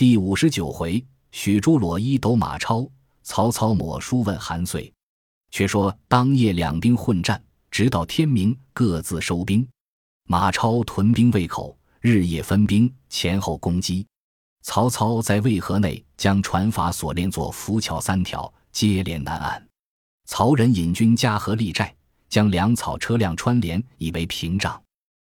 第五十九回，许褚裸衣斗马超，曹操抹书问韩遂。却说当夜两兵混战，直到天明，各自收兵。马超屯兵渭口，日夜分兵，前后攻击。曹操在渭河内将船筏锁链作浮桥三条，接连南岸。曹仁引军加河立寨，将粮草车辆穿连，以为屏障。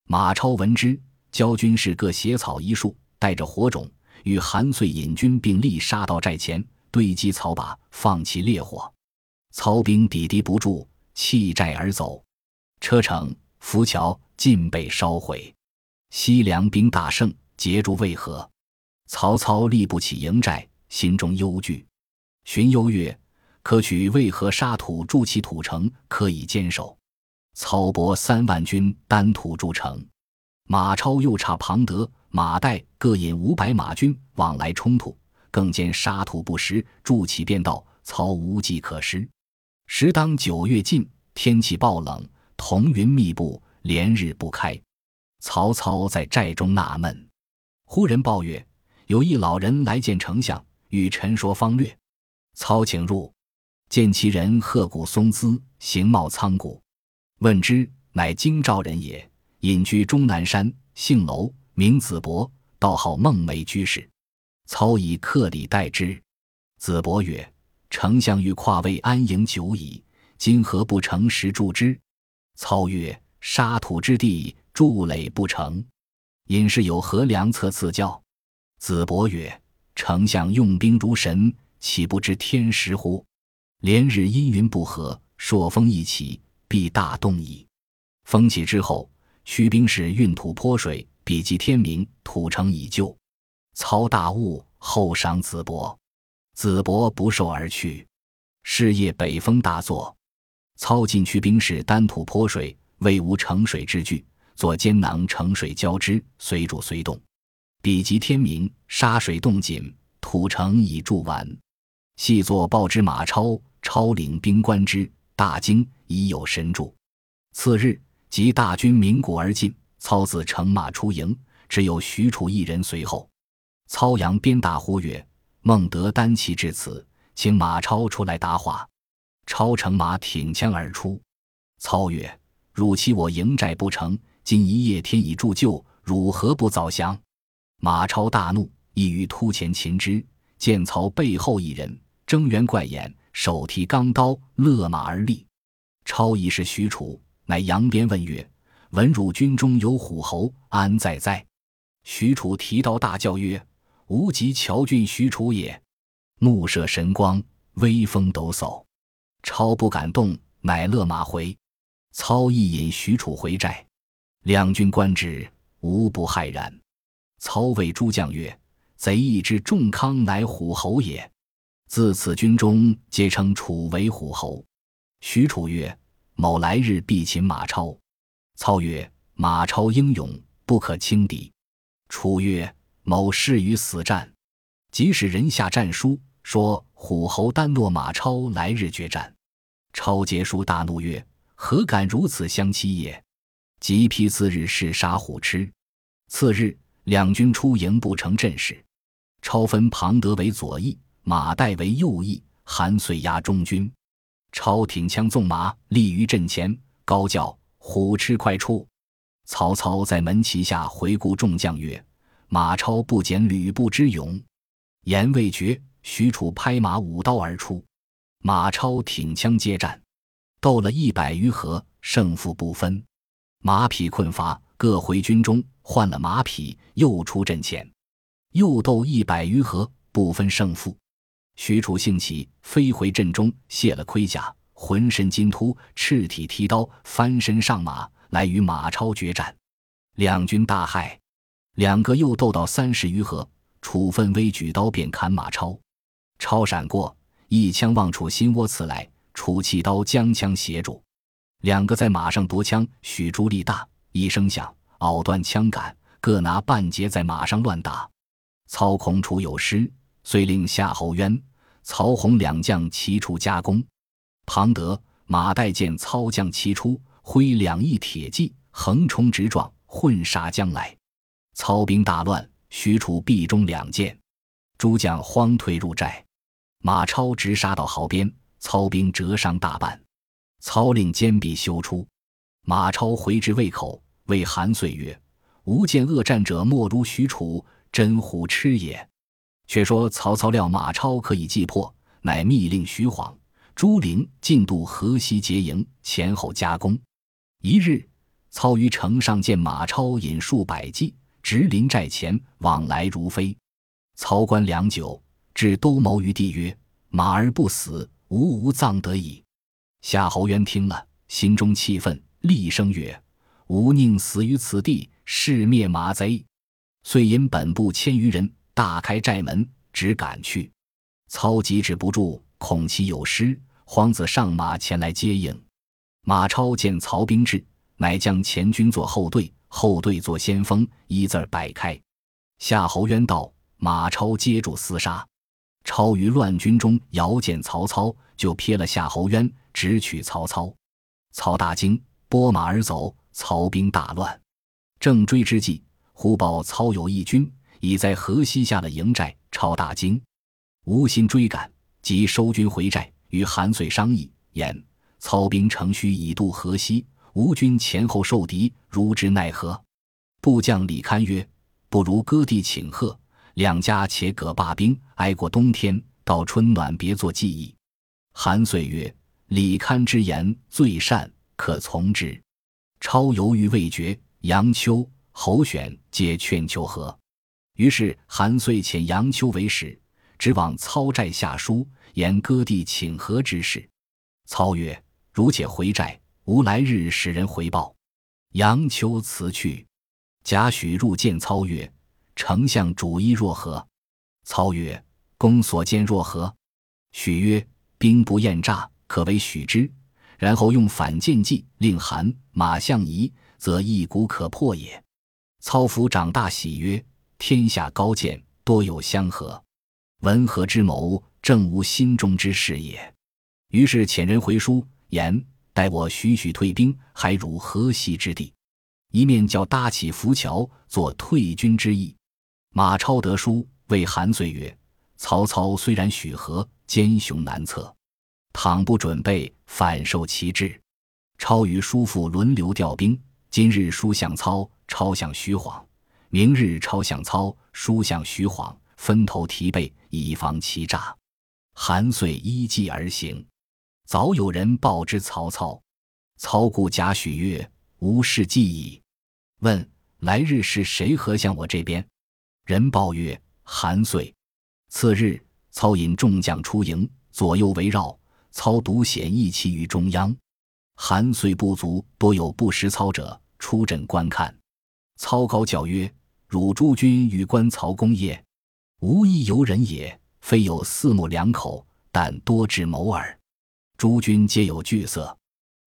马超闻之，教军士各携草一束，带着火种。与韩遂引军并力杀到寨前，对击曹把，放弃烈火。曹兵抵敌不住，弃寨而走。车城、浮桥尽被烧毁。西凉兵大胜，截住渭河。曹操立不起营寨，心中忧惧。荀攸曰：“可取渭河沙土筑起土城，可以坚守。”操拨三万军单土筑城。马超又差庞德。马岱各引五百马军往来冲突，更兼沙土不实，筑起便道，操无计可施。时当九月尽，天气暴冷，彤云密布，连日不开。曹操在寨中纳闷，忽人报曰：“有一老人来见丞相，与臣说方略。”操请入，见其人鹤骨松姿，形貌苍古。问之，乃京兆人也，隐居终南山，姓楼。名子伯，道号孟梅居士。操以客礼待之。子伯曰：“丞相欲跨魏安营久矣，今何不乘时助之？”操曰：“沙土之地，筑垒不成，隐士有何良策赐教？”子伯曰：“丞相用兵如神，岂不知天时乎？连日阴云不和，朔风一起，必大动矣。风起之后，驱兵士运土泼水。”比及天明，土城已就。操大悟，后赏子伯。子伯不受而去。是夜北风大作，操进驱兵士担土泼水，未无盛水之具，作坚囊盛水交之，随主随动。比及天明，沙水冻紧，土城已筑完。细作报之马超，超领兵观之，大惊，已有神助。次日，即大军鸣鼓而进。操自乘马出营，只有许褚一人随后。操扬鞭大呼曰：“孟德单骑至此，请马超出来答话。”超乘马挺枪而出。操曰：“汝欺我营寨不成？今一夜天已铸就，汝何不早降？”马超大怒，意欲突前擒之。见操背后一人睁圆怪眼，手提钢刀，勒马而立。超疑是许褚，乃扬鞭问曰。闻汝军中有虎侯，安在哉？许褚提刀大叫曰：“吾即乔郡许褚也！”怒射神光，威风抖擞。超不敢动，乃勒马回。操亦引许褚回寨。两军观之，无不骇然。操谓诸将曰：“贼亦知仲康乃虎侯也。自此军中皆称楚为虎侯。”许褚曰：“某来日必擒马超。”操曰：“马超英勇，不可轻敌。”楚曰：“某誓与死战。”即使人下战书，说虎侯单诺马超来日决战。超结书大怒曰：“何敢如此相欺也！”即批次日是杀虎痴。次日，两军出营不成阵势。超分庞德为左翼，马岱为右翼，韩遂压中军。超挺枪纵马，立于阵前，高叫。虎痴快出！曹操在门旗下回顾众将曰：“马超不减吕布之勇。”言未绝，许褚拍马舞刀而出，马超挺枪接战，斗了一百余合，胜负不分。马匹困乏，各回军中换了马匹，又出阵前，又斗一百余合，不分胜负。许褚兴起，飞回阵中，卸了盔甲。浑身金突，赤体提刀，翻身上马来与马超决战，两军大骇。两个又斗到三十余合，楚奋威举刀便砍马超，超闪过，一枪望楚心窝刺来，楚弃刀将枪协住，两个在马上夺枪。许褚力大，一声响，拗断枪杆，各拿半截在马上乱打。操恐楚有失，遂令夏侯渊、曹洪两将齐出夹攻。庞德、马岱见操将齐出，挥两翼铁骑，横冲直撞，混杀将来。操兵大乱，许褚壁中两箭。诸将慌退入寨。马超直杀到壕边，操兵折伤大半。操令坚壁修出。马超回至渭口，谓韩遂曰：“吾见恶战者莫如许褚，真乎痴也。”却说曹操料马超可以击破，乃密令徐晃、朱灵进渡河西结营，前后夹攻。一日，操于城上见马超引数百骑直临寨前，往来如飞。操观良久，至都谋于地曰：“马儿不死，吾无葬得矣。”夏侯渊听了，心中气愤，厉声曰：“吾宁死于此地，誓灭马贼！”遂引本部千余人。大开寨门，只赶去。操急止不住，恐其有失，慌子上马前来接应。马超见曹兵至，乃将前军做后队，后队做先锋，一字摆开。夏侯渊道：“马超接住厮杀。”超于乱军中遥见曹操，就瞥了夏侯渊，直取曹操。曹大惊，拨马而走。曹兵大乱，正追之际，忽报操有义军。已在河西下了营寨，超大惊，无心追赶，即收军回寨，与韩遂商议，言操兵乘虚已渡河西，吴军前后受敌，如之奈何？部将李堪曰：“不如割地请贺，两家且各罢兵，挨过冬天，到春暖别作计议。”韩遂曰：“李堪之言最善，可从之。”超犹豫未决，杨秋、侯选皆劝求和。于是韩遂遣杨秋为使，直往操寨下书，言割地请和之事。操曰：“如且回寨，吾来日使人回报。”杨秋辞去。贾诩入见操曰：“丞相主意若何？”操曰：“公所见若何？”许曰：“兵不厌诈，可为许之。然后用反间计，令韩马相疑，则一鼓可破也。”操夫长大喜曰。天下高见多有相合，文和之谋正无心中之事也。于是遣人回书言：待我徐徐退兵，还如河西之地。一面叫搭起浮桥，作退军之意。马超得书，谓韩遂曰：“曹操虽然许和，奸雄难测，倘不准备，反受其制。”超与叔父轮流调兵，今日书向操，超向徐晃。明日抄向操，书向徐晃，分头提备，以防其诈。韩遂依计而行。早有人报之曹操，操顾贾诩曰：“无事计矣。”问来日是谁合向我这边？人报曰：“韩遂。”次日，操引众将出营，左右围绕。操独显义气于中央。韩遂部族多有不识操者，出阵观看。操高叫曰。汝诸君与观曹公业，无一游人也，非有四目两口，但多智谋耳。诸君皆有惧色。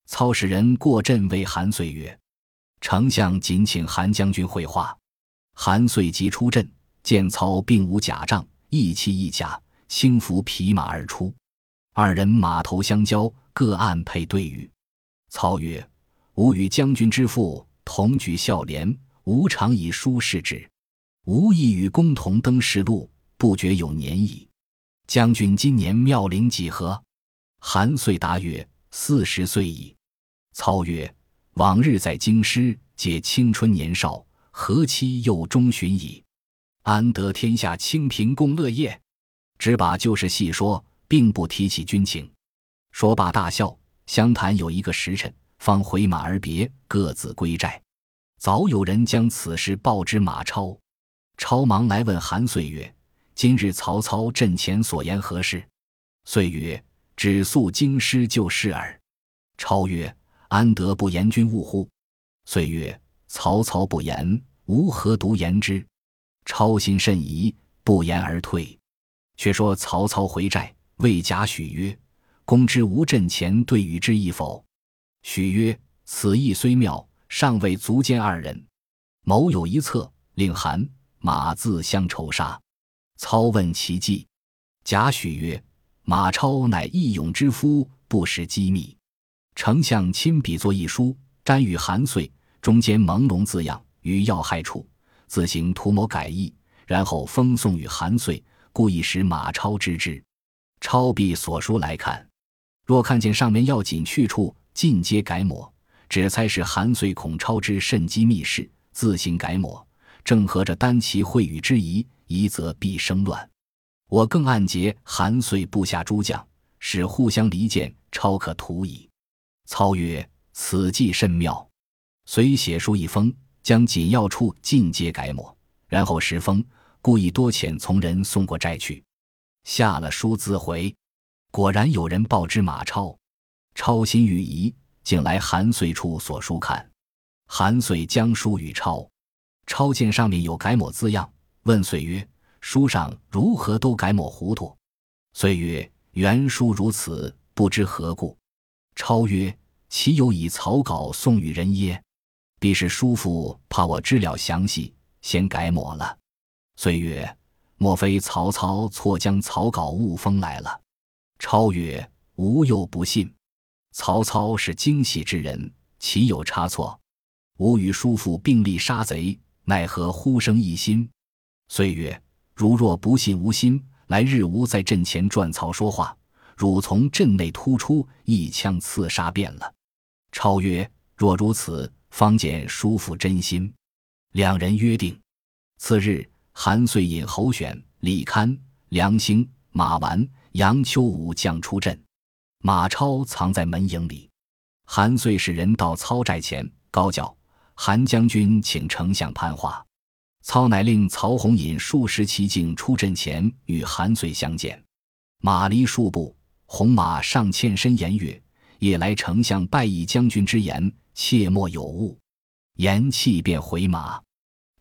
操使人过阵为韩遂曰：“丞相仅请韩将军会话。”韩遂即出阵，见操并无甲仗，一骑一甲，轻扶匹马而出。二人马头相交，各按配对语。操曰：“吾与将军之父同举孝廉。”吾常以书示之，吾亦与公同登仕路，不觉有年矣。将军今年妙龄几何？韩遂答曰：“四十岁矣。”操曰：“往日在京师，皆青春年少，何期又中旬矣？安得天下清平共乐业？只把旧事细说，并不提起军情。”说罢大笑。相谈有一个时辰，方回马而别，各自归寨。早有人将此事报之马超，超忙来问韩遂曰：“今日曹操阵前所言何事？”遂曰：“只诉京师旧事耳。”超曰：“安得不言君误乎？”遂曰：“曹操不言，吾何独言之？”超心甚疑，不言而退。却说曹操回寨，谓贾诩曰：“公知吾阵前对与之意否？”许曰：“此意虽妙。”尚未足见二人，谋有一策，令韩马自相仇杀。操问其计，贾诩曰：“马超乃义勇之夫，不识机密。丞相亲笔作一书，瞻与韩遂，中间朦胧字样，于要害处自行涂抹改易，然后封送与韩遂，故意使马超知之。超必所书来看，若看见上面要紧去处，尽皆改抹，只猜是韩遂恐超之甚机密事，自行改抹，正合着单其会语之疑，一则必生乱。我更暗结韩遂部下诸将，使互相离间，超可图矣。操曰：“此计甚妙。”遂写书一封，将紧要处尽皆改抹，然后十封，故意多遣从人送过寨去。下了书自回，果然有人报知马超。超心欲疑，竟来韩遂处所书看。韩遂将书与超，超见上面有改抹字样，问遂曰：“书上如何都改抹糊涂？”遂曰：“原书如此，不知何故。”超曰：“岂有以草稿送与人耶？必是叔父怕我知了详细，先改抹了。”遂曰。莫非曹操错将草稿误封来了？超曰：“吾又不信。曹操是精细之人，岂有差错？吾与叔父并力杀贼，奈何忽生异心？”遂曰：“如若不信吾心，来日吾在阵前转曹说话，汝从阵内突出，一枪刺杀便了。”超曰：“若如此，方见叔父真心。”两人约定，次日。韩遂引侯选、李堪、梁兴、马玩、杨秋五将出阵，马超藏在门营里。韩遂使人到操寨前，高叫：“韩将军，请丞相攀话。”操乃令曹洪引数十骑警出阵前与韩遂相见。马离数步，红马上欠身言曰：“夜来丞相拜议将军之言，切莫有误。”言讫便回马。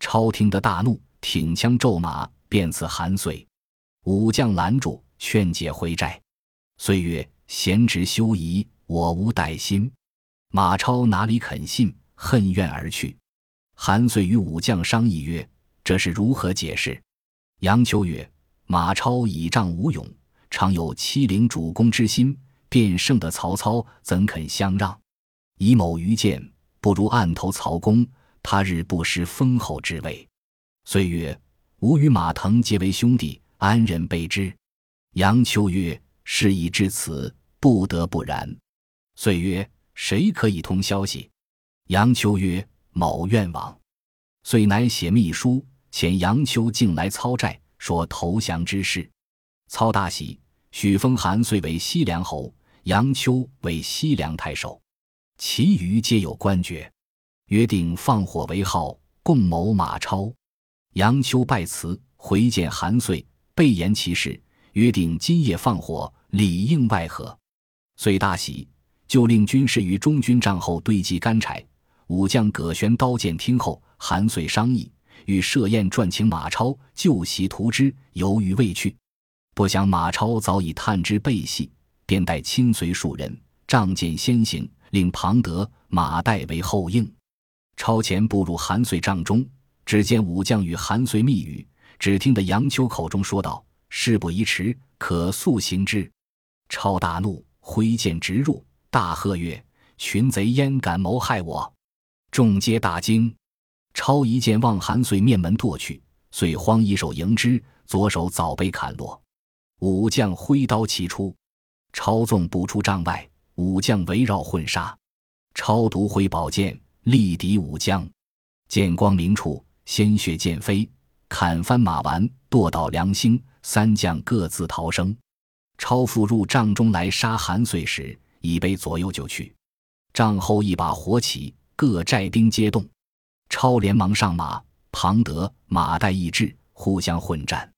超听得大怒。挺枪骤马，便刺韩遂。武将拦住，劝解回寨。遂曰：“贤侄休疑，我无歹心。”马超哪里肯信，恨怨而去。韩遂与武将商议曰：“这是如何解释？”杨秋曰：“马超倚仗无勇，常有欺凌主公之心，便胜得曹操，怎肯相让？以某愚见，不如暗投曹公，他日不失封侯之位。”遂曰：“吾与马腾结为兄弟，安忍备之？”杨秋曰：“事已至此，不得不然。”遂曰：“谁可以通消息？”杨秋曰：“某愿往。”遂乃写密书，遣杨秋进来操寨，说投降之事。操大喜，许封韩遂为西凉侯，杨秋为西凉太守，其余皆有官爵。约定放火为号，共谋马超。杨秋拜辞，回见韩遂，备言其事，约定今夜放火，里应外合。遂大喜，就令军士于中军帐后堆积干柴。武将葛玄刀剑听后，韩遂商议，欲设宴赚请马超就席图之，犹豫未去。不想马超早已探知背隙，便带亲随数人，仗剑先行，令庞德、马岱为后应。超前步入韩遂帐中。只见武将与韩遂密语，只听得杨秋口中说道：“事不宜迟，可速行之。”超大怒，挥剑直入，大喝曰：“群贼焉敢谋害我！”众皆大惊。超一剑望韩遂面门剁去，遂慌一手迎之，左手早被砍落。武将挥刀齐出，超纵步出帐外，武将围绕混杀。超独挥宝剑力敌武将，剑光明处。鲜血溅飞，砍翻马丸，剁倒梁兴，三将各自逃生。超复入帐中来杀韩遂时，已被左右救去。帐后一把火起，各寨兵皆动。超连忙上马，庞德、马岱亦至，互相混战。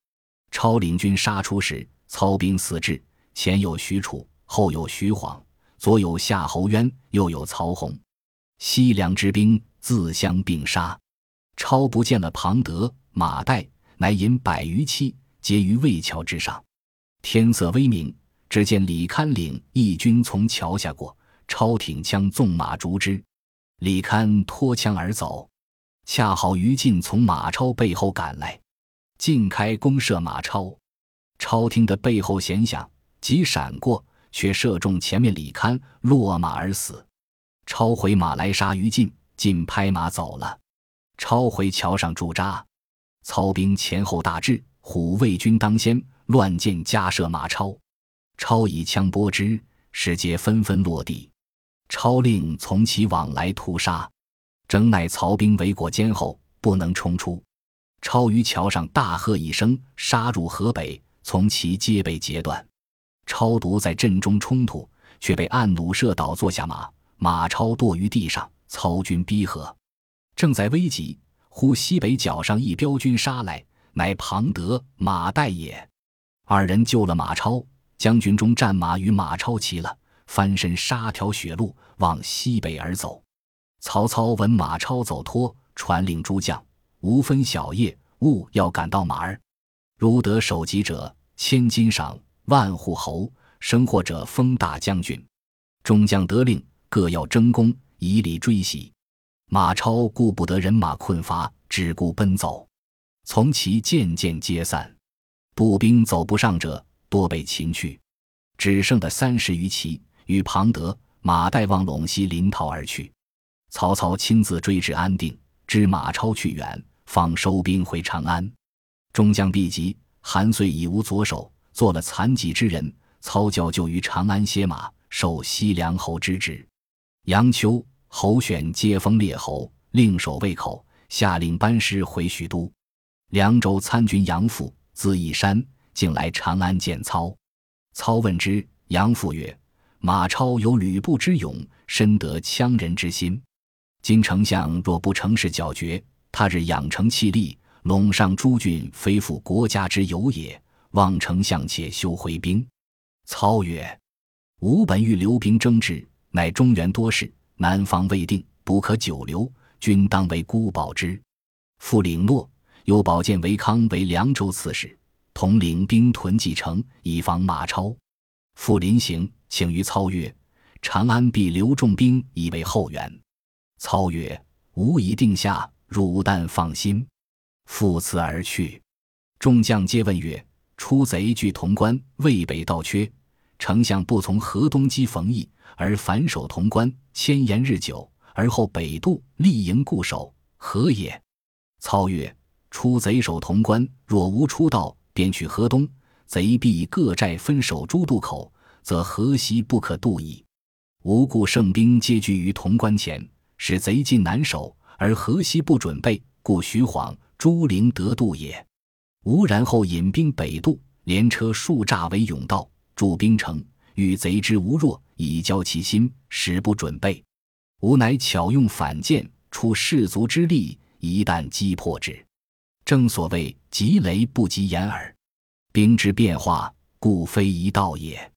超领军杀出时，操兵四至，前有许褚，后有徐晃，左有夏侯渊，右有曹洪。西凉之兵自相并杀。超不见了庞德、马岱，乃引百余骑结于渭桥之上。天色微明，只见李堪领义军从桥下过，超挺枪纵马逐之。李堪脱枪而走，恰好于禁从马超背后赶来，尽开弓射马超。超听得背后弦响，急闪过，却射中前面李堪，落马而死。超回马来杀于禁，禁拍马走了。超回桥上驻扎，操兵前后大至，虎卫军当先，乱箭加射马超，超以枪拨之，士皆纷纷落地。超令从其往来屠杀，征乃曹兵围裹坚后，不能冲出。超于桥上大喝一声，杀入河北，从其皆被截断。超独在阵中冲突，却被暗弩射倒，坐下马，马超堕于地上。曹军逼合，正在危急，忽西北角上一彪军杀来，乃庞德、马岱也。二人救了马超，将军中战马与马超齐了，翻身杀条血路，往西北而走。曹操闻马超走脱，传令诸将，无分晓夜，务要赶到马儿。如得首级者，千金赏；万户侯，生获者封大将军。众将得令，各要争功。以礼追袭，马超顾不得人马困乏，只顾奔走。从其渐渐皆散，步兵走不上者多被擒去，只剩的三十余骑与庞德、马岱望陇西临逃而去。曹操亲自追至安定，知马超去远，方收兵回长安。众将毕集，韩遂已无左手，做了残疾之人。操教就于长安歇马，受西凉侯之职。杨秋、侯选皆封列侯，另守卫口，下令班师回许都。凉州参军杨阜，字义山，竟来长安见操。操问之，杨阜曰：“马超有吕布之勇，深得羌人之心。今丞相若不成事剿绝，他日养成气力，陇上诸郡，非复国家之有也。望丞相且休回兵。”操曰：“吾本欲留兵征之。”乃中原多事，南方未定，不可久留。君当为孤保之。复领诺，又保荐韦康为凉州刺史，统领兵屯蓟城，以防马超。复临行，请于操曰：“长安必留重兵以为后援。”操曰：“吾已定下，汝但放心。”复辞而去。众将皆问曰：“出贼据潼关，渭北道缺，丞相不从河东击冯异？”而反守潼关，千言日久，而后北渡，立营固守，何也？操曰：出贼守潼关，若无出道，便取河东，贼必各寨分守诸渡口，则河西不可渡矣。吾故胜兵皆聚于潼关前，使贼进难守，而河西不准备，故徐晃、朱灵得渡也。吾然后引兵北渡，连车数栅为甬道，驻兵城。遇贼之无弱，以交其心，使不准备。吾乃巧用反间，出士卒之力，一旦击破之。正所谓急雷不及掩耳，兵之变化，故非一道也。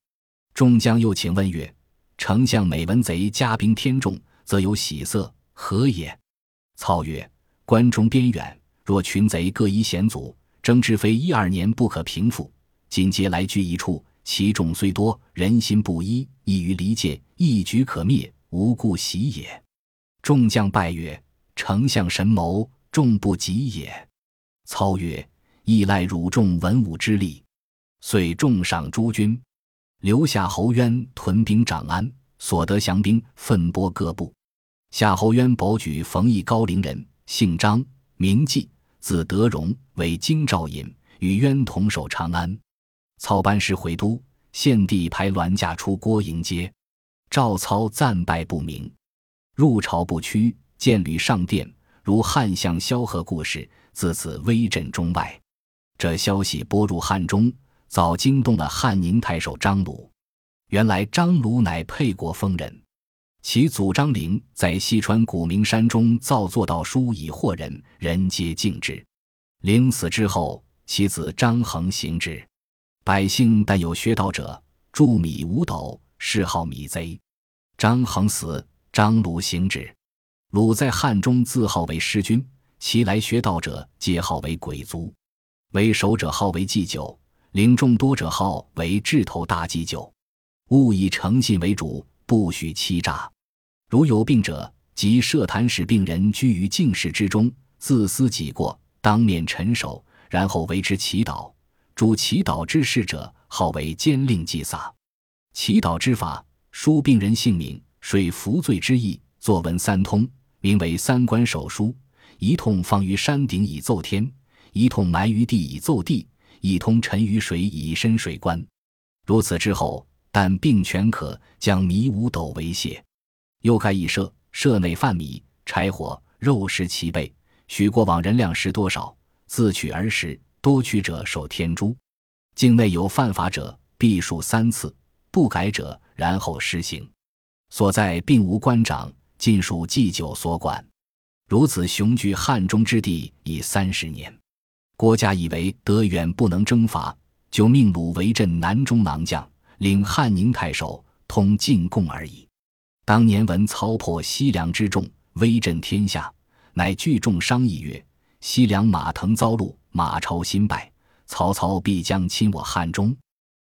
众将又请问曰：“丞相每闻贼加兵添众，则有喜色，何也？”操曰：“关中边远，若群贼各依险阻，争之非一二年不可平复。今皆来居一处。”其众虽多，人心不一，易于离间，一举可灭，无故喜也。众将拜曰：“丞相神谋，众不及也。”操曰：“亦赖汝众文武之力。”遂重赏诸军，留下侯渊屯兵长安，所得降兵分拨各部。夏侯渊保举冯异高陵人，姓张，名季，字德荣，为京兆尹，与渊同守长安。操班师回都，献帝派銮驾出郭迎接。赵操战败不明，入朝不趋，见吕上殿，如汉相萧何故事，自此威震中外。这消息播入汉中，早惊动了汉宁太守张鲁。原来张鲁乃沛国丰人，其祖张陵在西川古名山中造作道书以惑人，人皆敬之。陵死之后，其子张衡行之。百姓但有学道者，铸米五斗，谥号米贼。张衡死，张鲁行之。鲁在汉中自号为师君，其来学道者皆号为鬼卒。为首者号为祭酒，领众多者号为智头大祭酒。务以诚信为主，不许欺诈。如有病者，即设坛使病人居于静室之中，自思己过，当面陈首，然后为之祈祷。主祈祷之事者，号为监令祭撒。祈祷之法，书病人姓名，水服罪之意，作文三通，名为三观手书。一通放于山顶以奏天，一通埋于地以奏地，一通沉于水以深水观。如此之后，但并全可将米五斗为谢。又盖一舍，舍内饭米、柴火、肉食齐备。许过往人量食多少，自取而食。多取者受天诛。境内有犯法者，必数三次，不改者，然后施行。所在并无官长，尽属祭酒所管。如此雄踞汉中之地已三十年，国家以为德远不能征伐，就命鲁为镇南中郎将，领汉宁太守，通进贡而已。当年闻操破西凉之众，威震天下，乃聚众商议曰：“西凉马腾遭戮，马超新败，曹操必将侵我汉中。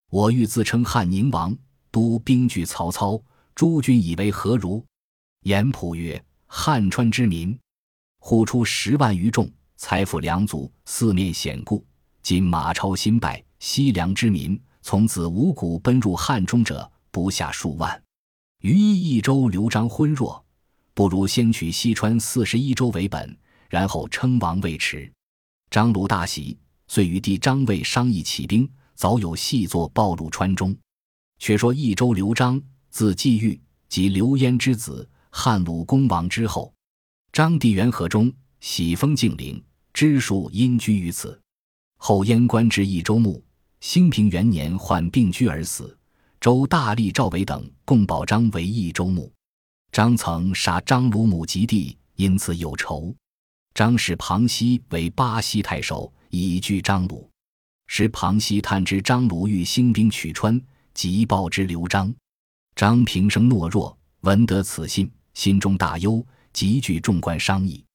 我欲自称汉宁王，督兵拒曹操。诸君以为何如？”严普曰：“汉川之民，户出十万余众，财富良足，四面险固。今马超新败，西凉之民从此五谷奔入汉中者，不下数万。”于一益州刘璋昏弱，不如先取西川四十一州为本，然后称王未迟。张鲁大喜，遂与弟张卫商议起兵，早有细作暴露川中。却说益州刘璋，字季玉，即刘焉之子，汉鲁公王之后。张帝元和中，喜封晋陵，知数因居于此。后燕官至益州牧，兴平元年患病居而死。周大力、赵伟等共保张为益州牧，张曾杀张鲁母及弟，因此有仇。张使庞熙为巴西太守，以拒张鲁。使庞熙探知张鲁欲兴兵取川，即报之刘璋。张平生懦弱，闻得此信，心中大忧，急聚众官商议。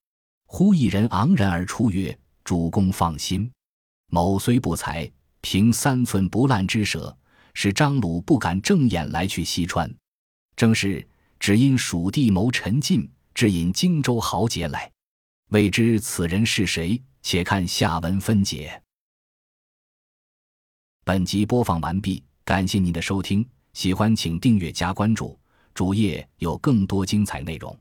忽一人昂然而出，曰：“主公放心，某虽不才，凭三寸不烂之舌。”使张鲁不敢正眼来去西川，正是只因蜀地谋陈进，致引荆州豪杰来。未知此人是谁？且看下文分解。本集播放完毕，感谢您的收听，喜欢请订阅加关注，主页有更多精彩内容。